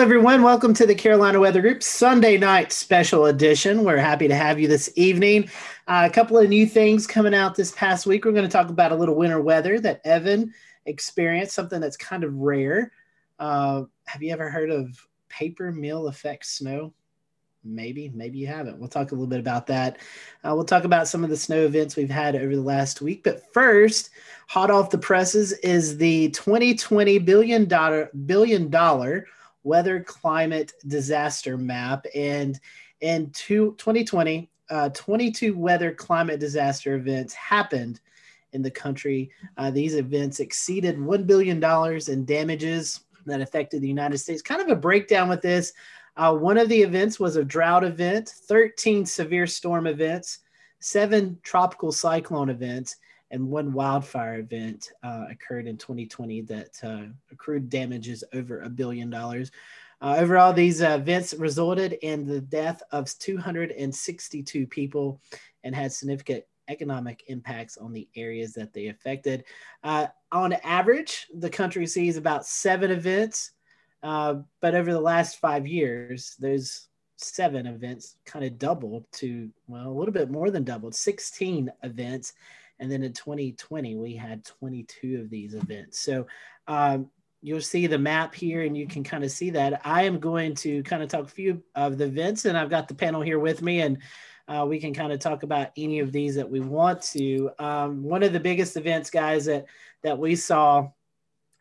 everyone. Welcome to the Carolina Weather Group Sunday night special edition. We're happy to have you this evening. Uh, a couple of new things coming out this past week. We're going to talk about a little winter weather that Evan experienced, something that's kind of rare. Uh, have you ever heard of paper mill effect snow? Maybe, maybe you haven't. We'll talk a little bit about that. Uh, we'll talk about some of the snow events we've had over the last week. But first, hot off the presses is the 2020 billion dollar billion dollar weather climate disaster map. And in two, 2020, uh, 22 weather climate disaster events happened in the country. Uh, these events exceeded $1 billion in damages that affected the United States. Kind of a breakdown with this. Uh, one of the events was a drought event, 13 severe storm events, seven tropical cyclone events, and one wildfire event uh, occurred in 2020 that uh, accrued damages over a billion dollars. Uh, overall, these events resulted in the death of 262 people and had significant economic impacts on the areas that they affected. Uh, on average, the country sees about seven events, uh, but over the last five years, those seven events kind of doubled to, well, a little bit more than doubled, 16 events and then in 2020, we had 22 of these events. So um, you'll see the map here and you can kind of see that. I am going to kind of talk a few of the events and I've got the panel here with me and uh, we can kind of talk about any of these that we want to. Um, one of the biggest events, guys, that, that we saw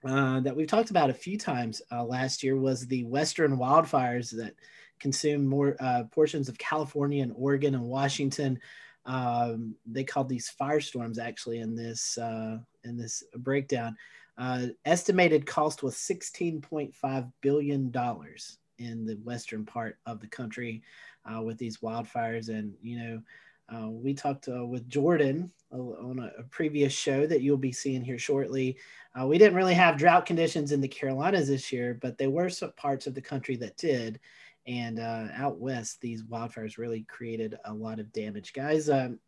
uh, that we've talked about a few times uh, last year was the Western wildfires that consumed more uh, portions of California and Oregon and Washington um, they called these firestorms actually in this uh, in this breakdown. Uh, estimated cost was 16.5 billion dollars in the western part of the country uh, with these wildfires, and you know. Uh, we talked uh, with Jordan on a, a, previous show that you'll be seeing here shortly. Uh, we didn't really have drought conditions in the Carolinas this year, but there were some parts of the country that did. And uh, out west, these wildfires really created a lot of damage. Guys, um,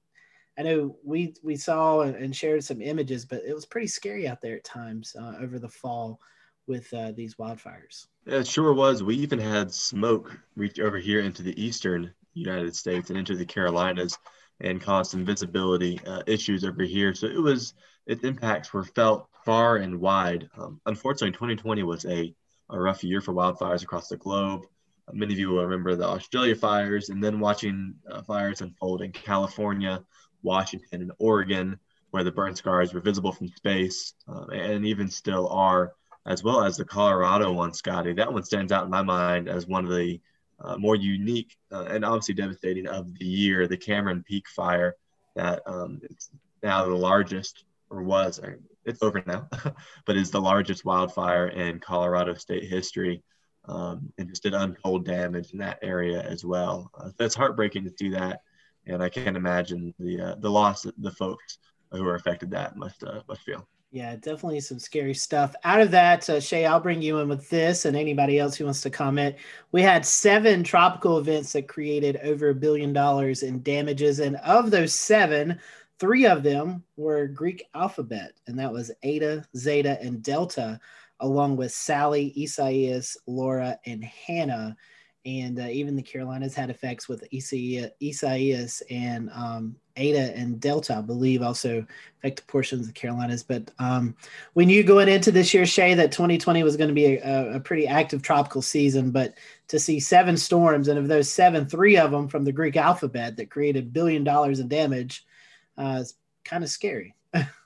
I know we we saw and shared some images, but it was pretty scary out there at times uh, over the fall with uh, these wildfires. Yeah, it sure was. We even had smoke reach over here into the eastern United States and into the Carolinas and caused some visibility uh, issues over here. So it was its impacts were felt far and wide. Um, unfortunately, 2020 was a, a rough year for wildfires across the globe. Many of you will remember the Australia fires and then watching uh, fires unfold in California, Washington, and Oregon, where the burn scars were visible from space uh, and even still are, as well as the Colorado one, Scotty. That one stands out in my mind as one of the uh, more unique uh, and obviously devastating of the year, the Cameron Peak fire that um, it's now the largest or was, it's over now, but is the largest wildfire in Colorado state history um, and just did untold damage in that area as well. Uh, that's heartbreaking to see that, and I can't imagine the uh, the loss that the folks who are affected that must uh, must feel. Yeah, definitely some scary stuff. Out of that, uh, Shay, I'll bring you in with this, and anybody else who wants to comment. We had seven tropical events that created over a billion dollars in damages, and of those seven, three of them were Greek alphabet, and that was Eta, Zeta, and Delta along with Sally, Isaias, Laura, and Hanna. And uh, even the Carolinas had effects with Isaias and um, Eta and Delta, I believe, also affected portions of the Carolinas. But um, we knew going into this year, Shay, that 2020 was going to be a, a, pretty active tropical season. But to see seven storms, and of those seven, three of them from the Greek alphabet that created billion dollars in damage, uh, is kind of scary.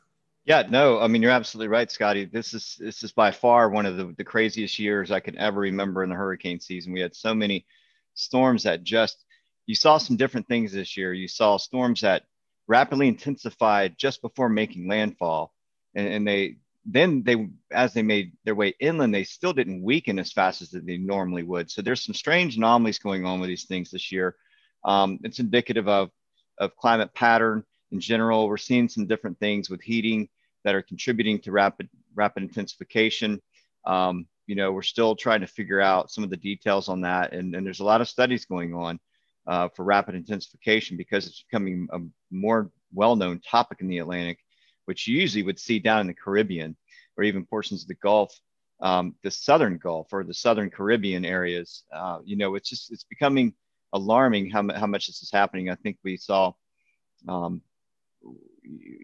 Yeah, no, I mean you're absolutely right, Scotty. This is this is by far one of the, the craziest years I can ever remember in the hurricane season. We had so many storms that just you saw some different things this year. You saw storms that rapidly intensified just before making landfall, and, and they then they as they made their way inland, they still didn't weaken as fast as they normally would. So there's some strange anomalies going on with these things this year. Um, it's indicative of of climate pattern in general. We're seeing some different things with heating that are contributing to rapid rapid intensification. Um, you know, we're still trying to figure out some of the details on that, and, and there's a lot of studies going on uh, for rapid intensification because it's becoming a more well-known topic in the Atlantic, which you usually would see down in the Caribbean or even portions of the Gulf. um, the southern Gulf or the southern Caribbean areas. Uh, you know, it's just it's becoming alarming how, how much this is happening. I think we saw um,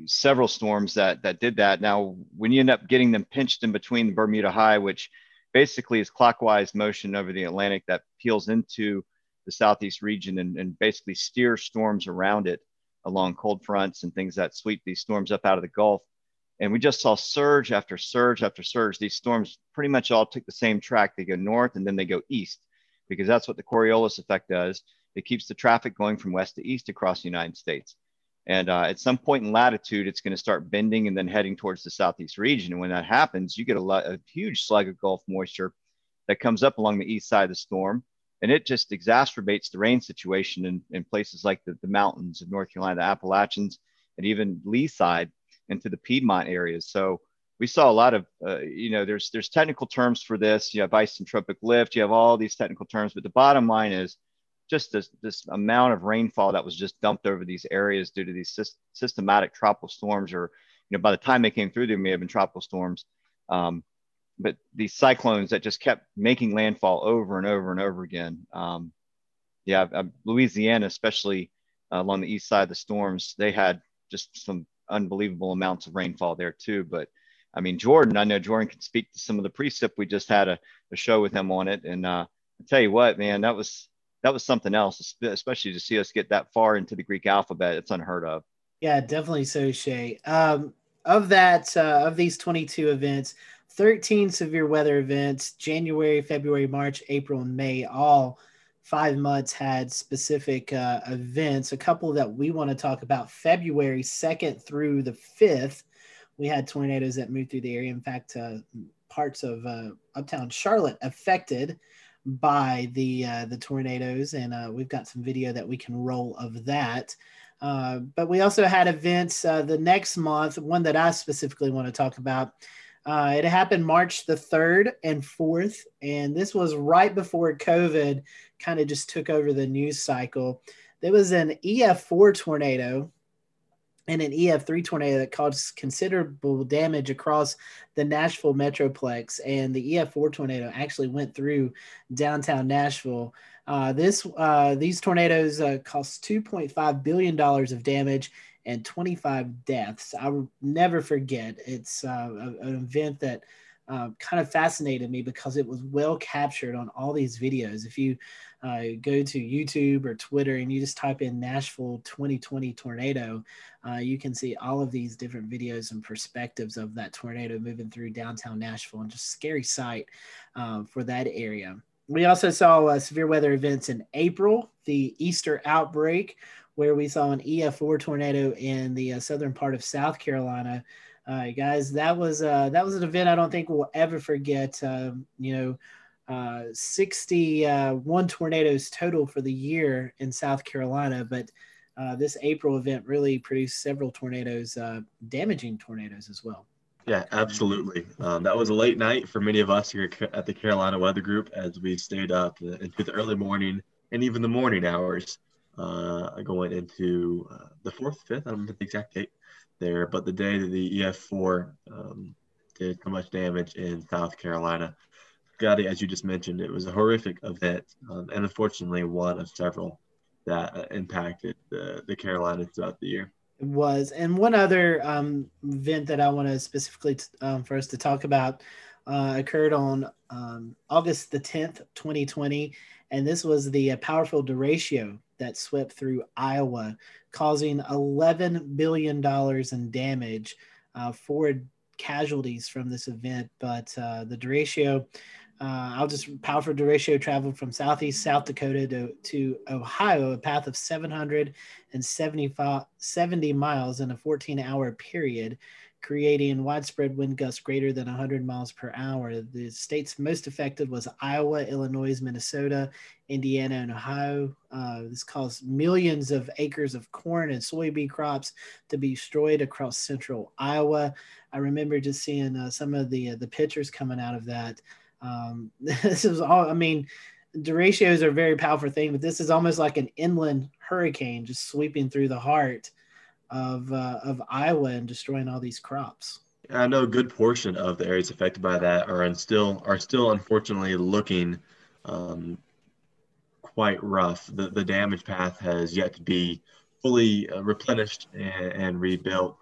several storms that that did that. Now, when you end up getting them pinched in between the Bermuda High, which basically is clockwise motion over the Atlantic that peels into the southeast region and, and basically steers storms around it along cold fronts and things that sweep these storms up out of the Gulf. And we just saw surge after surge after surge. These storms pretty much all took the same track. They go north and then they go east because that's what the Coriolis effect does. It keeps the traffic going from west to east across the United States. And uh, at some point in latitude, it's going to start bending and then heading towards the southeast region. And when that happens, you get a, lot, a huge slug of Gulf moisture that comes up along the east side of the storm. And it just exacerbates the rain situation in, in places like the, the mountains of North Carolina, the Appalachians, and even lee side into the Piedmont areas. So we saw a lot of, uh, you know, there's there's technical terms for this. You have isentropic lift. You have all these technical terms, but the bottom line is just this this amount of rainfall that was just dumped over these areas due to these sy- systematic tropical storms, or you know, by the time they came through, there may have been tropical storms. Um, but these cyclones that just kept making landfall over and over and over again. Um, yeah, Louisiana, especially uh, along the east side of the storms, they had just some unbelievable amounts of rainfall there too. But I mean, Jordan, I know Jordan can speak to some of the precip. We just had a, a show with him on it, and uh, I tell you what, man, that was that was something else, especially to see us get that far into the Greek alphabet. It's unheard of. Yeah, definitely so, Shay. Um, of that, uh, of these 22 events, 13 severe weather events, January, February, March, April, and May, all five months had specific uh, events. A couple that we want to talk about February 2nd through the 5th, we had tornadoes that moved through the area. In fact, uh, parts of uh, uptown Charlotte affected by the uh, the tornadoes, and uh, we've got some video that we can roll of that. Uh, but we also had events uh, the next month. One that I specifically want to talk about. Uh, it happened March the third and fourth, and this was right before COVID kind of just took over the news cycle. There was an EF4 tornado and an EF3 tornado that caused considerable damage across the Nashville Metroplex. And the EF4 tornado actually went through downtown Nashville. Uh, this uh, these tornadoes uh, cost 2.5 billion dollars of damage and 25 deaths. I will never forget. It's uh, an event that uh, kind of fascinated me because it was well captured on all these videos. If you uh, go to YouTube or Twitter and you just type in Nashville 2020 tornado, uh, you can see all of these different videos and perspectives of that tornado moving through downtown Nashville and just scary sight uh, for that area. We also saw uh, severe weather events in April, the Easter outbreak, where we saw an EF4 tornado in the uh, southern part of South Carolina. Uh, guys, that was uh, that was an event I don't think we'll ever forget. Um, you know, uh, 61 tornadoes total for the year in South Carolina, but uh, this April event really produced several tornadoes, uh, damaging tornadoes as well. Yeah, absolutely. Um, that was a late night for many of us here at the Carolina Weather Group as we stayed up into the early morning and even the morning hours, uh, going into uh, the fourth, fifth. I don't know the exact date there, but the day that the EF4 um, did so much damage in South Carolina. Scotty, as you just mentioned, it was a horrific event, um, and unfortunately, one of several that uh, impacted the, the Carolinas throughout the year. It was. And one other um, event that I want to specifically t- um, for us to talk about uh, occurred on um, August the 10th, 2020. And this was the uh, powerful derecho that swept through Iowa, causing $11 billion in damage, uh, for casualties from this event. But uh, the derecho uh, I'll just powerful derecho traveled from southeast South Dakota to, to Ohio, a path of 770 miles in a 14 hour period, creating widespread wind gusts greater than 100 miles per hour. The states most affected was Iowa, Illinois, Minnesota, Indiana, and Ohio. Uh, this caused millions of acres of corn and soybean crops to be destroyed across central Iowa. I remember just seeing uh, some of the uh, the pictures coming out of that. Um, this is all, I mean, derechos are a very powerful thing, but this is almost like an inland hurricane just sweeping through the heart of, uh, of Iowa and destroying all these crops. I know a good portion of the areas affected by that are still are still unfortunately looking um, quite rough. The the damage path has yet to be fully uh, replenished and, and rebuilt.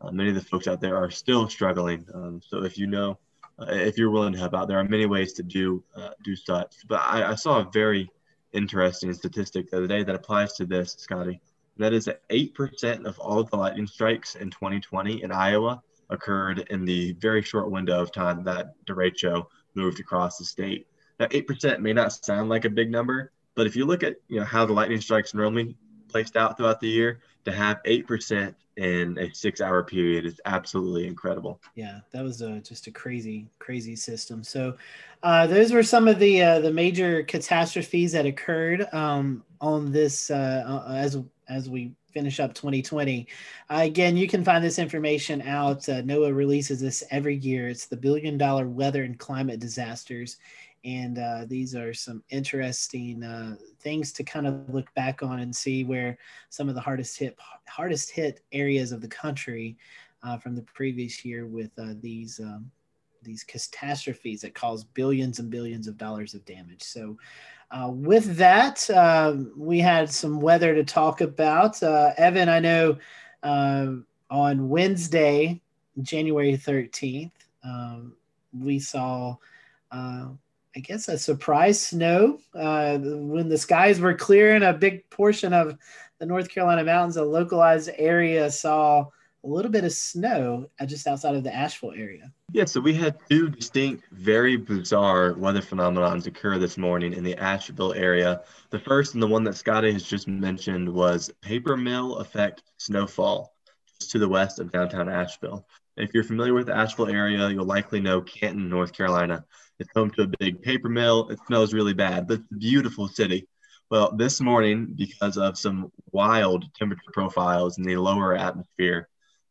Uh, many of the folks out there are still struggling. Um, so if you know, uh, if you're willing to help out, there are many ways to do uh, do such. But I, I, saw a very interesting statistic the other day that applies to this, Scotty. That is that eight percent of all the lightning strikes in 2020 in Iowa occurred in the very short window of time that derecho moved across the state. Now, eight percent may not sound like a big number, but if you look at you know how the lightning strikes normally placed out throughout the year, to have eight percent in a six-hour period is absolutely incredible. Yeah, that was a, just a crazy, crazy system. So, uh, those were some of the uh, the major catastrophes that occurred um, on this uh, as as we finish up 2020. Uh, again, you can find this information out. Uh, NOAA releases this every year. It's the billion dollar weather and climate disasters. And uh, these are some interesting uh, things to kind of look back on and see where some of the hardest hit hardest hit areas of the country uh, from the previous year with uh, these um, these catastrophes that cause billions and billions of dollars of damage. So uh, with that, uh, we had some weather to talk about. Uh, Evan, I know uh, on Wednesday, January 13th, um, we saw, uh, I guess, a surprise snow when the skies were clear in a big portion of the North Carolina mountains. A localized area saw a little bit of snow just outside of the Asheville area. Yeah, so we had two distinct, very bizarre weather phenomena occur this morning in the Asheville area. The first and the one that Scotty has just mentioned was paper mill effect snowfall just to the west of downtown Asheville. If you're familiar with the Asheville area, you'll likely know Canton, North Carolina. It's home to a big paper mill. It smells really bad, but it's a beautiful city. Well, this morning, because of some wild temperature profiles in the lower atmosphere,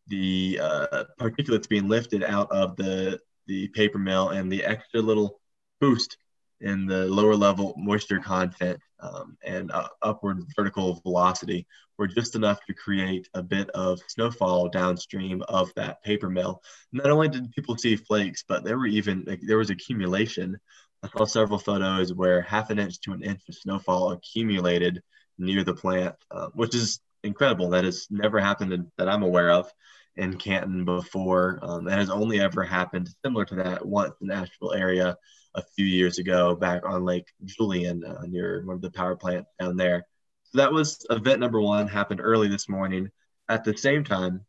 the uh, particulates being lifted out of the the paper mill and the extra little boost in the lower level moisture content um, and uh, upward vertical velocity were just enough to create a bit of snowfall downstream of that paper mill. Not only did people see flakes, but there were even like, there was accumulation. I saw several photos where half an inch to an inch of snowfall accumulated near the plant, uh, which is incredible. That has never happened that I'm aware of in Canton before. Um, that has only ever happened similar to that once in the Asheville area a few years ago back on Lake Julian uh, near one of the power plants down there. So that was event number one, happened early this morning. At the same time,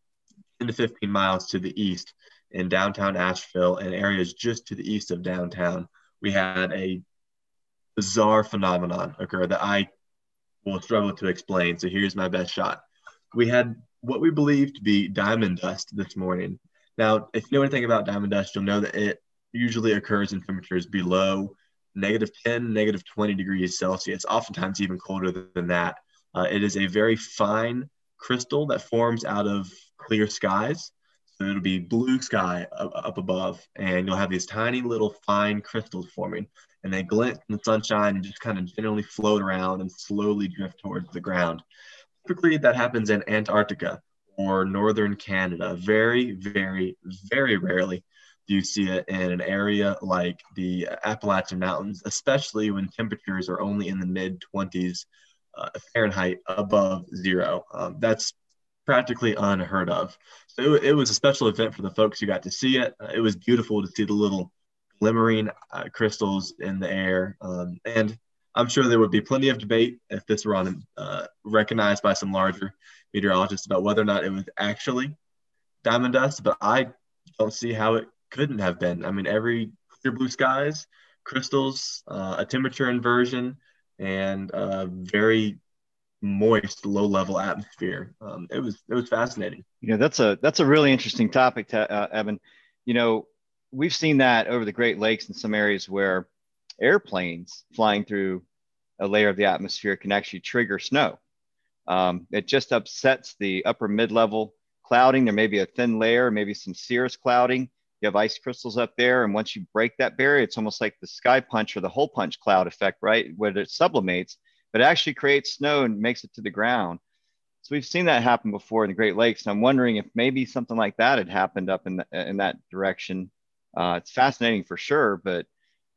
10 to 15 miles to the east in downtown Asheville and areas just to the east of downtown, we had a bizarre phenomenon occur that I will struggle to explain. So here's my best shot. We had what we believe to be diamond dust this morning. Now, if you know anything about diamond dust, you'll know that it usually occurs in temperatures below negative 10, negative 20 degrees Celsius, oftentimes even colder than that. Uh, it is a very fine crystal that forms out of clear skies. So it'll be blue sky up, above, and you'll have these tiny little fine crystals forming, and they glint in the sunshine and just kind of generally float around and slowly drift towards the ground. Typically, that happens in Antarctica or northern Canada. Very, very, very rarely do you see it in an area like the Appalachian Mountains, especially when temperatures are only in the mid 20s uh, Fahrenheit above zero. Um, that's practically unheard of. So it, it, was a special event for the folks who got to see it. Uh, it was beautiful to see the little glimmering uh, crystals in the air. Um, and I'm sure there would be plenty of debate if this were on, uh, recognized by some larger meteorologists about whether or not it was actually diamond dust, but I don't see how it couldn't have been. I mean, every clear blue skies, crystals, uh, a temperature inversion, and a very moist, low-level atmosphere. Um, it was it was fascinating. You know, that's a that's a really interesting topic, to, uh, Evan. You know, we've seen that over the Great Lakes in some areas where airplanes flying through a layer of the atmosphere can actually trigger snow. Um, it just upsets the upper mid-level clouding. There may be a thin layer, maybe some cirrus clouding. You have ice crystals up there, and once you break that barrier, it's almost like the sky punch or the hole punch cloud effect, right? Where it sublimates, but actually creates snow and makes it to the ground. So we've seen that happen before in the Great Lakes. And I'm wondering if maybe something like that had happened up in, the, in that direction. Uh, it's fascinating for sure, but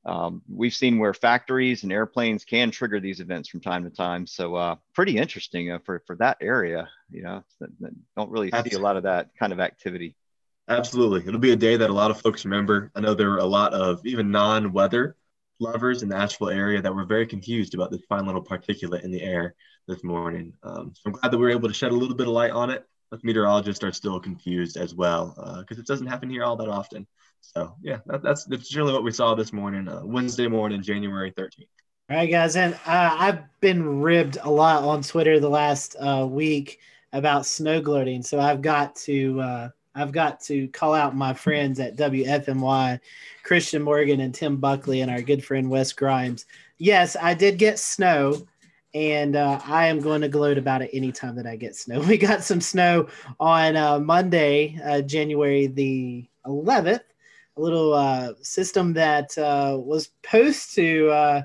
um, we've seen where factories and airplanes can trigger these events from time to time. So uh, pretty interesting uh, for, for that area, you know, don't really Absolutely. see a lot of that kind of activity. Absolutely. It'll be a day that a lot of folks remember. I know there were a lot of even non-weather lovers in the Asheville area that were very confused about this fine little particulate in the air this morning. Um, so I'm glad that we were able to shed a little bit of light on it. But meteorologists are still confused as well because uh, it doesn't happen here all that often. So yeah, that, that's that's generally what we saw this morning, uh, Wednesday morning, January 13th. All right, guys, and uh, I've been ribbed a lot on Twitter the last uh, week about snow gloating, so I've got to uh, I've got to call out my friends at WFMY, Christian Morgan and Tim Buckley, and our good friend Wes Grimes. Yes, I did get snow, and uh, I am going to gloat about it anytime that I get snow. We got some snow on uh, Monday, uh, January the 11th, a little uh, system that uh, was supposed to uh,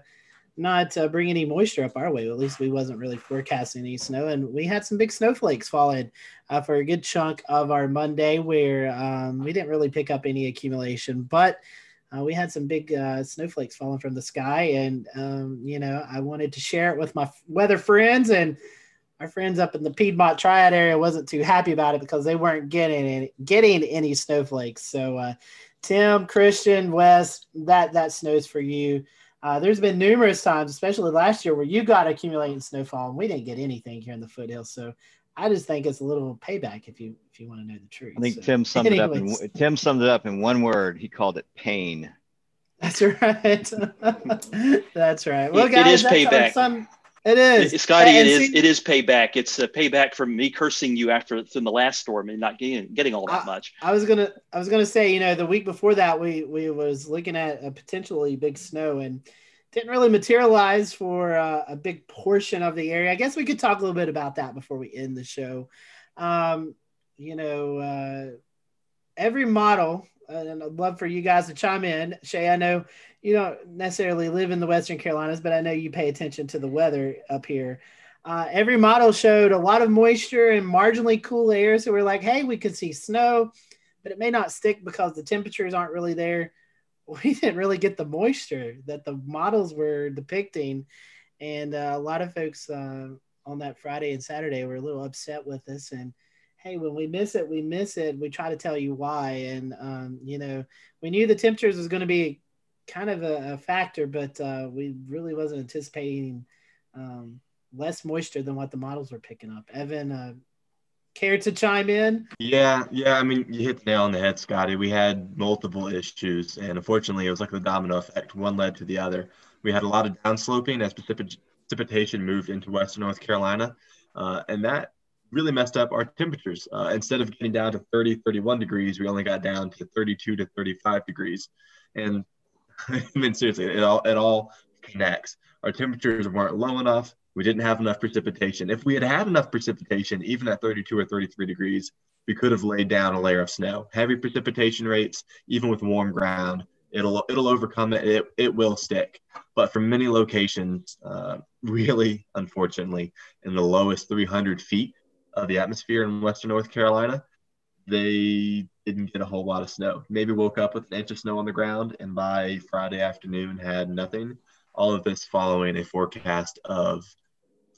not uh, bring any moisture up our way. At least we wasn't really forecasting any snow, and we had some big snowflakes falling uh, for a good chunk of our Monday, where um, we didn't really pick up any accumulation, but uh, we had some big uh, snowflakes falling from the sky, and um, you know I wanted to share it with my weather friends, and our friends up in the Piedmont Triad area wasn't too happy about it because they weren't getting any, getting any snowflakes. So, uh, Tim, Christian, Wes, that that snows for you. Uh, there's been numerous times, especially last year, where you got accumulating snowfall and we didn't get anything here in the foothills. So I just think it's a little payback if you if you want to know the truth. I think so, Tim summed anyways. it up. In, Tim summed it up in one word. He called it pain. That's right. that's right. Well, guys, it is payback. Some, it is, Scotty. And it is. See, it is payback. It's a payback from me cursing you after from the last storm and not getting getting all that I, much. I was gonna, I was gonna say, you know, the week before that, we we was looking at a potentially big snow and didn't really materialize for uh, a big portion of the area. I guess we could talk a little bit about that before we end the show. Um, you know, uh, every model, and I'd love for you guys to chime in. Shay, I know you don't necessarily live in the Western Carolinas, but I know you pay attention to the weather up here. Uh, every model showed a lot of moisture and marginally cool air. So we're like, hey, we could see snow, but it may not stick because the temperatures aren't really there. We didn't really get the moisture that the models were depicting. And uh, a lot of folks uh, on that Friday and Saturday were a little upset with us. And hey, when we miss it, we miss it. We try to tell you why. And, um, you know, we knew the temperatures was going to be kind of a, a factor, but uh, we really wasn't anticipating um, less moisture than what the models were picking up. Evan, uh, care to chime in? Yeah, yeah. I mean, you hit the nail on the head, Scotty. We had multiple issues, and unfortunately, it was like the domino effect. One led to the other. We had a lot of downsloping as precipitation moved into western North Carolina, uh, and that really messed up our temperatures. Uh, instead of getting down to 30, 31 degrees, we only got down to 32 to 35 degrees. And I mean, seriously, it all it all connects. Our temperatures weren't low enough. We didn't have enough precipitation. If we had had enough precipitation, even at 32 or 33 degrees, we could have laid down a layer of snow. Heavy precipitation rates, even with warm ground, it'll it'll overcome it. It, it will stick. But for many locations, uh, really, unfortunately, in the lowest 300 feet of the atmosphere in Western North Carolina, they didn't get a whole lot of snow. Maybe woke up with an inch of snow on the ground, and by Friday afternoon had nothing. All of this following a forecast of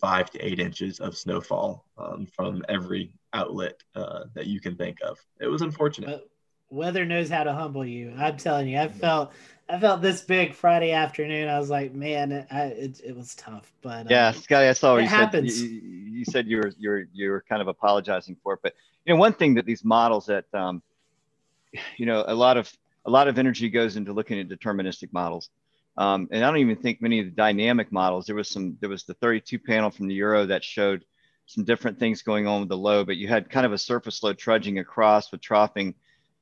five to eight inches of snowfall um, from every outlet uh, that you can think of. It was unfortunate. Weather knows how to humble you. I'm telling you, I felt I felt this big Friday afternoon. I was like, man, I, it, it was tough. But yeah, um, Scotty, I saw it you happens. Said, you, you, said you were you're you're kind of apologizing for it, but you know, one thing that these models that um, you know, a lot of a lot of energy goes into looking at deterministic models. Um, and I don't even think many of the dynamic models. There was some. There was the 32 panel from the Euro that showed some different things going on with the low, but you had kind of a surface low trudging across with troughing,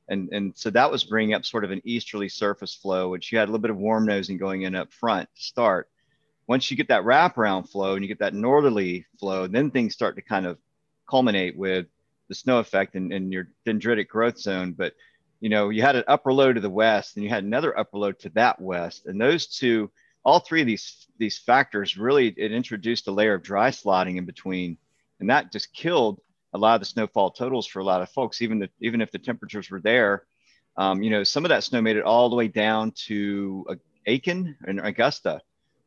and and so that was bringing up sort of an easterly surface flow, which you had a little bit of warm nosing going in up front to start. Once you get that wraparound flow and you get that northerly flow, then things start to kind of culminate with the snow effect and, and your dendritic growth zone. But you know, you had an upper low to the west and you had another upper low to that west. And those two, all three of these these factors really it introduced a layer of dry slotting in between. and that just killed a lot of the snowfall totals for a lot of folks. Even the, even if the temperatures were there, um, you know, some of that snow made it all the way down to Aiken and Augusta.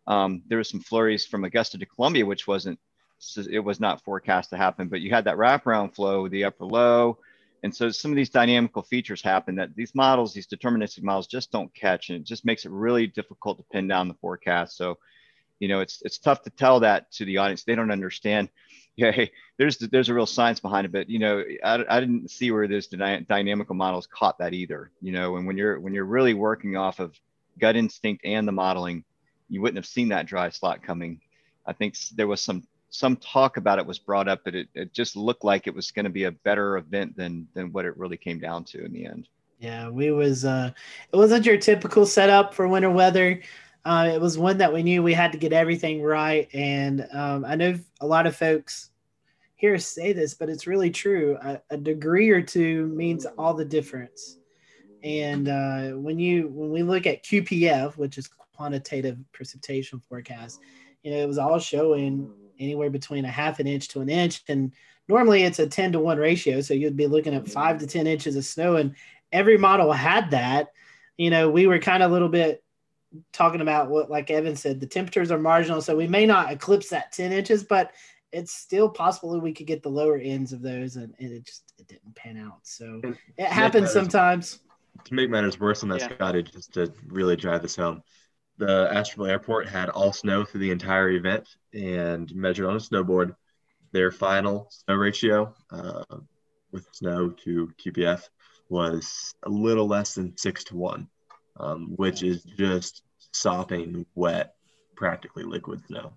Um, there was some flurries from Augusta to Columbia, which wasn't it was not forecast to happen. But you had that wraparound flow, the upper low, and so some of these dynamical features happen that these models, these deterministic models, just don't catch, and it just makes it really difficult to pin down the forecast. So, you know, it's it's tough to tell that to the audience. They don't understand. Yeah, hey, there's there's a real science behind it, but you know, I, I didn't see where those dyna- dynamical models caught that either. You know, and when you're when you're really working off of gut instinct and the modeling, you wouldn't have seen that dry slot coming. I think there was some some talk about it was brought up, but it, it just looked like it was going to be a better event than than what it really came down to in the end. Yeah, we was uh it wasn't your typical setup for winter weather. Uh, it was one that we knew we had to get everything right, and um, I know a lot of folks here say this, but it's really true. A, a degree or two means all the difference. And uh, when you when we look at QPF, which is quantitative precipitation forecast, you know, it was all showing anywhere between a half an inch to an inch. And normally it's a 10 to 1 ratio. So you'd be looking at five to 10 inches of snow. And every model had that. You know, we were kind of a little bit talking about what, like Evan said, the temperatures are marginal. So we may not eclipse that 10 inches, but it's still possible that we could get the lower ends of those. And, and it just it didn't pan out. So it happens sometimes. To make matters worse on that, yeah. Scotty, just to really drive this home the Asheville Airport had all snow through the entire event and measured on a snowboard. Their final snow ratio uh, with snow to QPF was a little less than six to one, um, which is just sopping wet, practically liquid snow.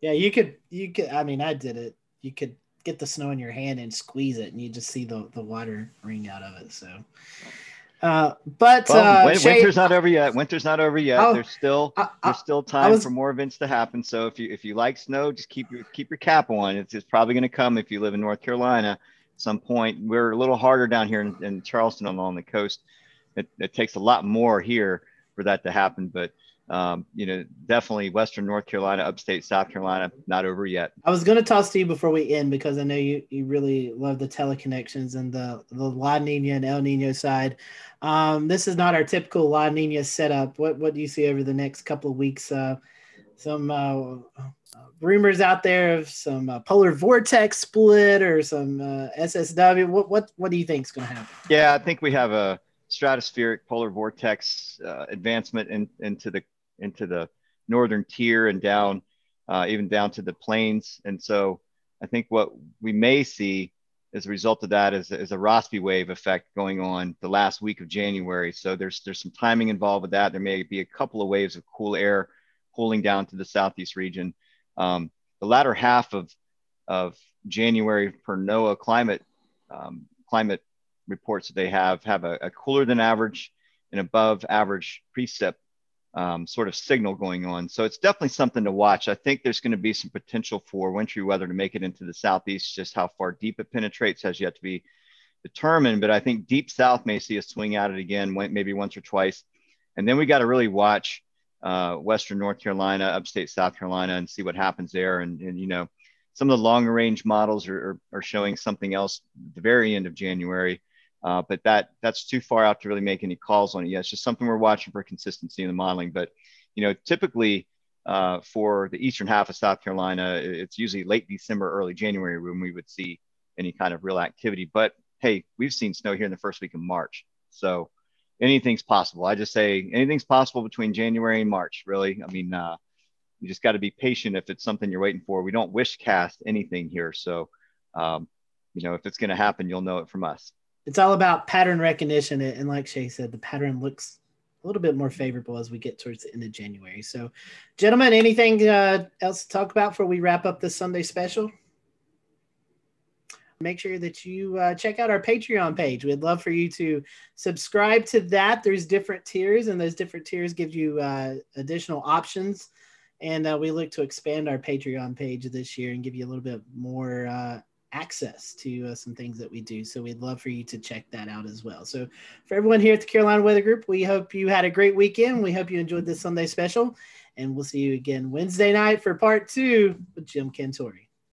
Yeah, you could, you could. I mean, I did it. You could get the snow in your hand and squeeze it, and you just see the the water ring out of it. So, uh, but well, uh, Shay, winter's not over yet. Winter's not over yet. Oh, there's still I, I, there's still time was, for more events to happen. So if you if you like snow, just keep your keep your cap on. It's, it's probably going to come if you live in North Carolina at some point. We're a little harder down here in, in Charleston along the coast. It, it takes a lot more here for that to happen, but um, you know, definitely Western North Carolina, upstate South Carolina, not over yet. I was going to toss to you before we end because I know you, you really love the teleconnections and the, the La Nina and El Nino side. Um, this is not our typical La Nina setup. What, what do you see over the next couple of weeks? Uh, some uh, rumors out there of some uh, polar vortex split or some uh, SSW. What, what, what do you think is going to happen? Yeah, I think we have a stratospheric polar vortex uh, advancement in, into the into the northern tier and down, uh, even down to the plains. And so I think what we may see as a result of that is, is a Rossby wave effect going on the last week of January. So there's there's some timing involved with that. There may be a couple of waves of cool air cooling down to the southeast region. Um, the latter half of of January per NOAA climate um, climate reports that they have have a, a cooler than average and above average precip um, sort of signal going on. So it's definitely something to watch. I think there's going to be some potential for wintry weather to make it into the southeast. Just how far deep it penetrates has yet to be determined. But I think deep south may see a swing at it again, maybe once or twice. And then we got to really watch uh, Western North Carolina, upstate South Carolina, and see what happens there. And, and you know, some of the longer range models are, are, are showing something else at the very end of January. Uh, but that that's too far out to really make any calls on it yet. It's just something we're watching for consistency in the modeling. But you know, typically uh, for the eastern half of South Carolina, it's usually late December, early January when we would see any kind of real activity. But hey, we've seen snow here in the first week of March, so anything's possible. I just say anything's possible between January and March. Really, I mean, uh, you just got to be patient if it's something you're waiting for. We don't wish cast anything here, so um, you know if it's going to happen, you'll know it from us it's all about pattern recognition. And like Shay said, the pattern looks a little bit more favorable as we get towards the end of January. So, gentlemen, anything uh, else to talk about before we wrap up this Sunday special? Make sure that you uh, check out our Patreon page. We'd love for you to subscribe to that. There's different tiers, and those different tiers give you uh, additional options. And uh, we look to expand our Patreon page this year and give you a little bit more uh, access to uh, some things that we do. So we'd love for you to check that out as well. So for everyone here at the Carolina Weather Group, we hope you had a great weekend. We hope you enjoyed this Sunday special, and we'll see you again Wednesday night for part two with Jim Cantore.